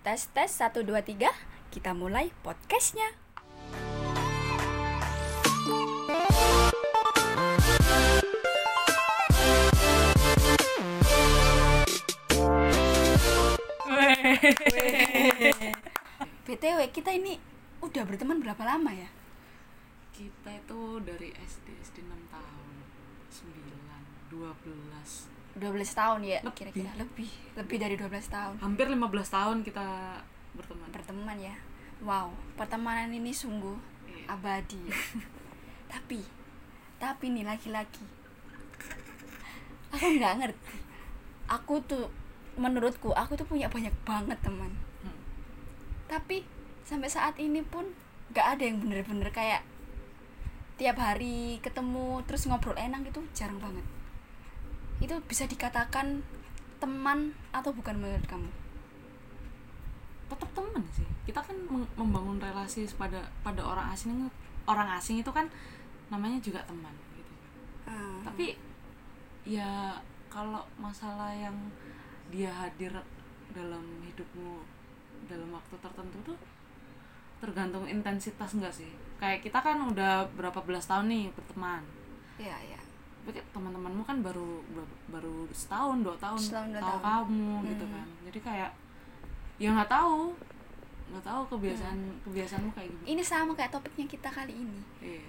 Tes tes 1 2 3, kita mulai podcastnya. BTW kita ini udah berteman berapa lama ya? kita itu dari SD SD 6 tahun 9 12 12 tahun ya Lebih. kira-kira. Lebih. Lebih dari 12 tahun. Hampir 15 tahun kita berteman. Berteman ya. Wow pertemanan ini sungguh Iya. abadi. Tapi tapi nih laki-laki. Aku nggak ngerti. Aku tuh menurutku aku tuh punya banyak banget teman. Hmm. tapi sampai saat ini pun nggak ada yang bener-bener kayak tiap hari ketemu terus ngobrol enak itu jarang banget itu bisa dikatakan teman atau bukan menurut kamu? Tetap teman sih. Kita kan membangun relasi pada pada orang asing orang asing itu kan namanya juga teman gitu. Ah, tapi ya kalau masalah yang dia hadir dalam hidupmu dalam waktu tertentu tuh tergantung intensitas enggak sih? Kayak kita kan udah berapa belas tahun nih berteman. Iya iya kan teman-temanmu kan baru baru- setahun dua tahun Setahun, dua tahu tahun. kamu gitu Hmm. kan. Jadi kayak ya nggak tahu. Nggak tahu kebiasaan kebiasaanmu kayak gimana. Ini sama kayak topiknya kita kali ini. Iya.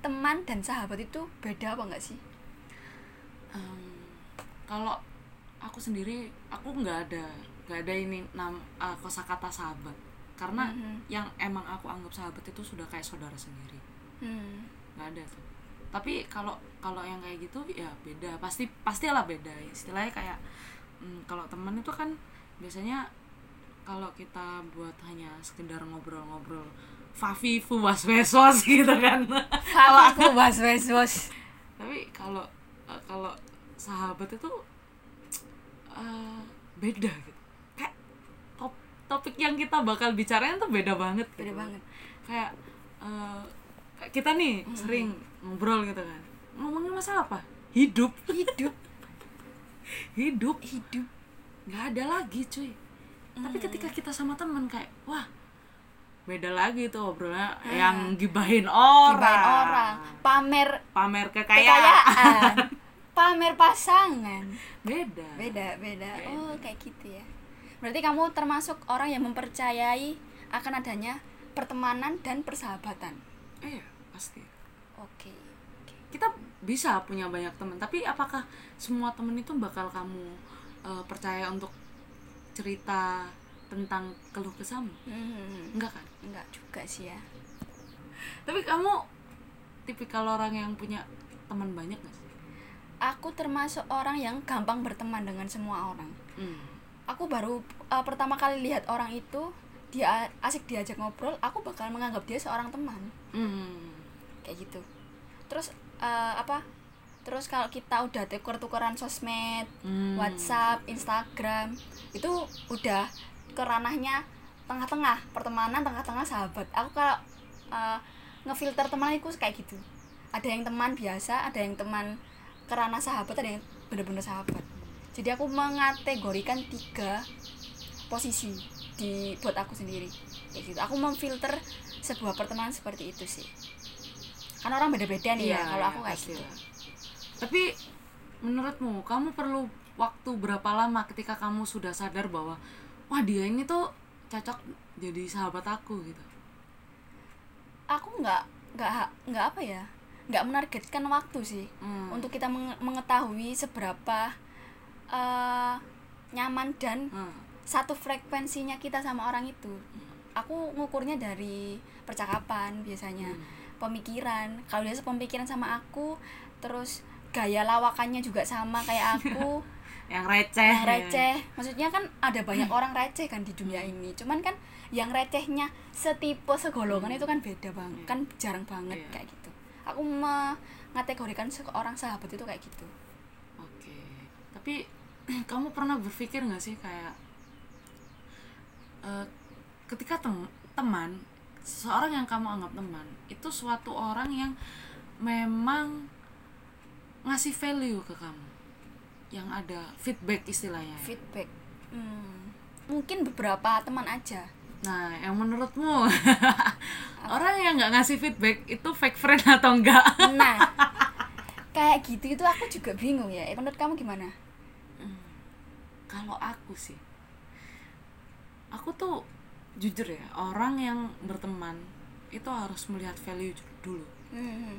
Teman dan sahabat itu beda apa enggak sih? Em, kalau aku sendiri aku nggak ada nggak ada ini nam uh, kosakata sahabat. Karena Mhm. yang emang aku anggap sahabat itu sudah kayak saudara sendiri. Hmm. nggak ada tuh tapi kalau kalau yang kayak gitu ya beda. Pasti pastilah beda. Istilahnya kayak mm, kalau teman itu kan biasanya kalau kita buat hanya sekedar ngobrol-ngobrol fafifu was was gitu kan. Kalau aku was was tapi kalau eh, kalau sahabat itu eh, beda gitu. Kayak top, topik yang kita bakal bicarain tuh beda banget beda gitu. banget. Kayak kayak kita nih sering ngobrol gitu kan. Ngomongin masalah apa? Hidup. Hidup. Hidup. Hidup. Nggak ada lagi cuy. Tapi ketika kita sama temen kayak wah beda lagi tuh obrolannya yang gibahin orang. Gibahin orang. Pamer pamer kekayaan. kekayaan. Pamer pasangan. Beda. Beda beda. Beda. oh kayak gitu ya. Berarti kamu termasuk orang yang mempercayai akan adanya pertemanan dan persahabatan iya pasti. Oke. Oke kita bisa punya banyak teman tapi apakah semua temen itu bakal kamu eh, percaya untuk cerita tentang keluh kesahmu hmm. enggak kan? Enggak juga sih ya. Tapi kamu tipikal orang yang punya teman banyak gak sih? Aku termasuk orang yang gampang berteman dengan semua orang. Hmm. aku baru uh, pertama kali lihat orang itu dia asik diajak ngobrol aku bakal menganggap dia seorang teman. Hmm. kayak gitu. Terus uh, apa? Terus kalau kita udah tuker-tukeran sosmed Hmm. WhatsApp Instagram itu udah ke ranahnya tengah-tengah pertemanan tengah-tengah sahabat. Aku kalau uh, ngefilter teman itu kayak gitu. Ada yang teman biasa ada yang teman ke ranah sahabat ada yang bener-bener sahabat. Jadi aku mengategorikan tiga posisi di buat aku sendiri. Kayak gitu. Aku memfilter sebuah pertemanan seperti itu sih. Kan orang beda-beda nih ya Iya, kalau iya, aku kayak pasti gitu. tapi menurutmu kamu perlu waktu berapa lama ketika kamu sudah sadar bahwa wah dia ini tuh cocok jadi sahabat aku gitu? Aku nggak nggak nggak apa ya nggak menargetkan waktu sih Hmm. untuk kita menge- mengetahui seberapa eh, nyaman dan Hmm. Satu frekuensinya kita sama orang itu aku ngukurnya dari percakapan biasanya Hmm. pemikiran kalau dia sepemikiran sama aku terus gaya lawakannya juga sama kayak aku yang receh yang ya. receh maksudnya kan ada banyak orang receh kan di dunia ini cuman kan yang recehnya setipe segolongan itu kan beda banget Iya. kan jarang banget Iya. kayak gitu aku mengategorikan seorang sahabat itu kayak gitu Oke, tapi kamu pernah berpikir nggak sih kayak eh, ketika tem- teman, seseorang yang kamu anggap teman itu suatu orang yang memang ngasih value ke kamu, yang ada feedback istilahnya. feedback. Hmm. mungkin beberapa teman aja. Nah yang menurutmu? Orang yang nggak ngasih feedback itu fake friend atau enggak nah kayak gitu itu aku juga bingung ya. Menurut kamu gimana? Kalau aku sih aku tuh jujur ya orang yang berteman itu harus melihat value dulu. Hmm.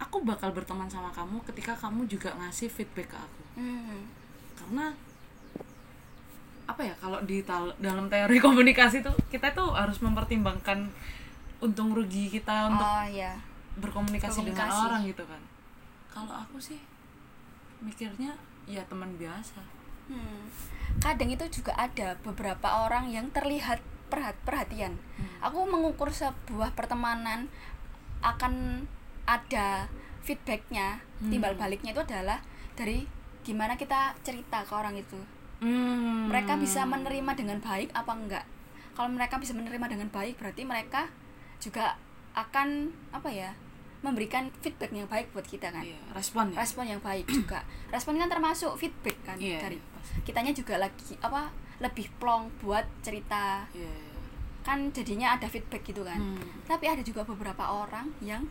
aku bakal berteman sama kamu ketika kamu juga ngasih feedback ke aku. Hmm. karena apa ya kalau di dalam teori komunikasi tuh kita tuh harus mempertimbangkan untung rugi kita untuk oh ya berkomunikasi, dengan orang gitu kan. Kalau aku sih mikirnya ya teman biasa Hmm. kadang itu juga ada beberapa orang yang terlihat perhat perhatian Hmm. aku mengukur sebuah pertemanan akan ada feedbacknya Hmm. timbal baliknya itu adalah dari gimana kita cerita ke orang itu Hmm. mereka bisa menerima dengan baik apa enggak kalau mereka bisa menerima dengan baik berarti mereka juga akan apa ya memberikan feedback yang baik buat kita kan. Iya, respon ya. Respon yang baik juga. Respon kan termasuk feedback kan Iya, dari kitanya juga lagi apa lebih plong buat cerita. Iya, iya. kan jadinya ada feedback gitu kan. Hmm. tapi ada juga beberapa orang yang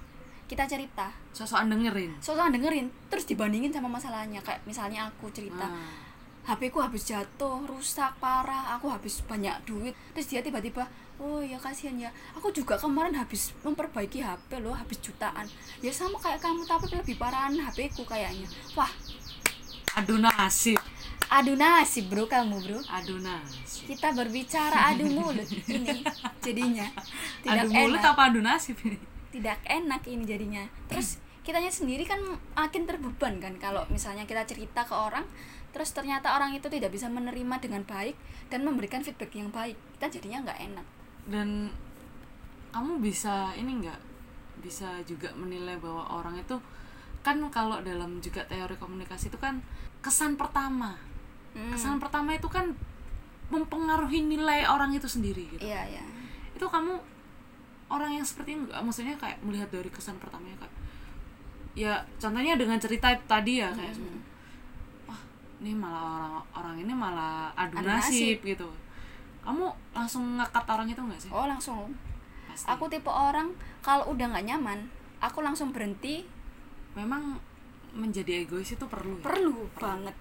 kita cerita. Sosokan dengerin. Soalnya dengerin terus dibandingin sama masalahnya. Kayak misalnya aku cerita. Ah. HP ku habis jatuh rusak parah. Aku habis banyak duit. Terus dia tiba-tiba oh ya kasihan ya. Aku juga kemarin habis memperbaiki HP loh habis jutaan. Ya sama kayak kamu tapi lebih parahan HP ku kayaknya. Wah. Adu nasib. Adu nasib bro kamu bro. Adu nasib. Kita berbicara adu mulut ini jadinya. Tidak adu mulut enak. apa adu nasib ini? Tidak enak ini jadinya. Terus kitanya sendiri kan makin terbeban kan kalau misalnya kita cerita ke orang terus ternyata orang itu tidak bisa menerima dengan baik dan memberikan feedback yang baik. Kita jadinya nggak enak. Dan kamu bisa ini enggak bisa juga menilai bahwa orang itu kan kalau dalam juga teori komunikasi itu kan kesan pertama. Hmm, kesan pertama itu kan mempengaruhi nilai orang itu sendiri gitu. Iya iya. Itu kamu orang yang seperti ini enggak maksudnya kayak melihat dari kesan pertamanya kayak ya contohnya dengan cerita tadi ya kayak Hmm. Ini malah orang orang ini malah adu, Adu nasib, gitu. Kamu langsung ngekat orang itu enggak sih? Oh langsung. Pasti. aku tipe orang kalau udah nggak nyaman aku langsung berhenti. Memang menjadi egois itu perlu ya? perlu banget.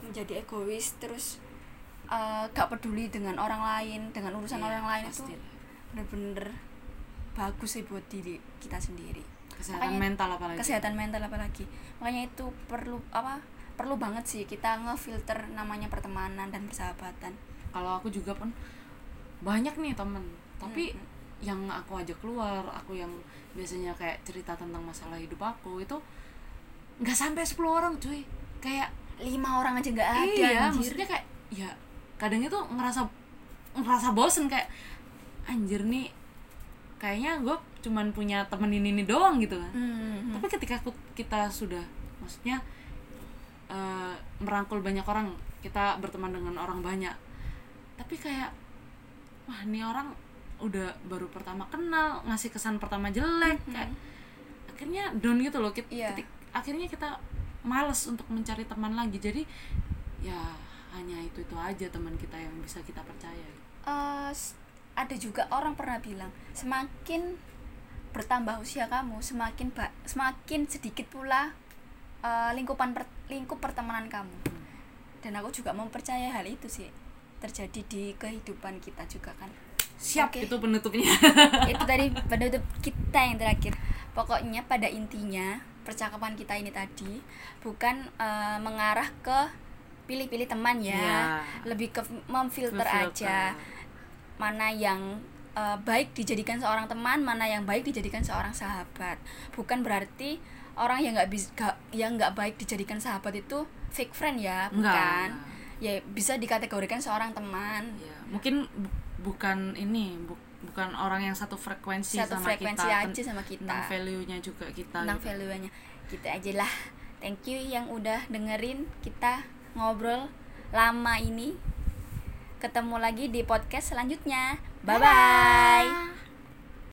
Menjadi egois terus eh, gak peduli dengan orang lain dengan urusan Iya, orang lain pasti. itu bener-bener bagus sih buat diri kita sendiri. Kesehatan Makanya- mental apalagi. kesehatan mental apalagi. Makanya itu perlu apa perlu banget sih kita ngefilter namanya pertemanan dan persahabatan. Kalau aku juga pun banyak nih temen. Tapi Mm-mm. yang aku ajak keluar aku yang biasanya kayak cerita tentang masalah hidup aku itu nggak sampai 10 orang cuy. Kayak lima orang aja nggak ada iya anjir. maksudnya kayak ya kadang itu ngerasa ngerasa bosen kayak anjir nih kayaknya gue cuman punya temen ini, ini doang gitu kan. Hmm, tapi ketika aku- kita sudah maksudnya eh, merangkul banyak orang kita berteman dengan orang banyak tapi kayak wah ini orang udah baru pertama kenal ngasih kesan pertama jelek Mhm. kayak akhirnya down gitu loh kita, Iya. akhirnya kita males untuk mencari teman lagi jadi ya hanya itu itu aja teman kita yang bisa kita percaya s- ada juga orang pernah bilang semakin bertambah usia kamu semakin ba- semakin sedikit pula eh, lingkupan per- lingkup pertemanan kamu. Dan aku juga mempercayai hal itu sih. Terjadi di kehidupan kita juga kan. Siap Oke. itu penutupnya. Itu tadi penutup kita yang terakhir. Pokoknya pada intinya percakapan kita ini tadi bukan eh, mengarah ke pilih-pilih teman ya. Iya. lebih ke memfilter. aja mana yang eh, baik dijadikan seorang teman mana yang baik dijadikan seorang sahabat. Bukan berarti orang yang nggak bisa yang nggak baik dijadikan sahabat itu fake friend ya bukan? Enggak. ya bisa dikategorikan seorang teman. Ya, mungkin bu- bukan ini bu- bukan orang yang satu frekuensi satu sama frekuensi kita aja sama kita. tentang value-nya juga kita tentang gitu. value-nya. Gitu aja lah. Thank you yang udah dengerin kita ngobrol lama ini. Ketemu lagi di podcast selanjutnya. Bye bye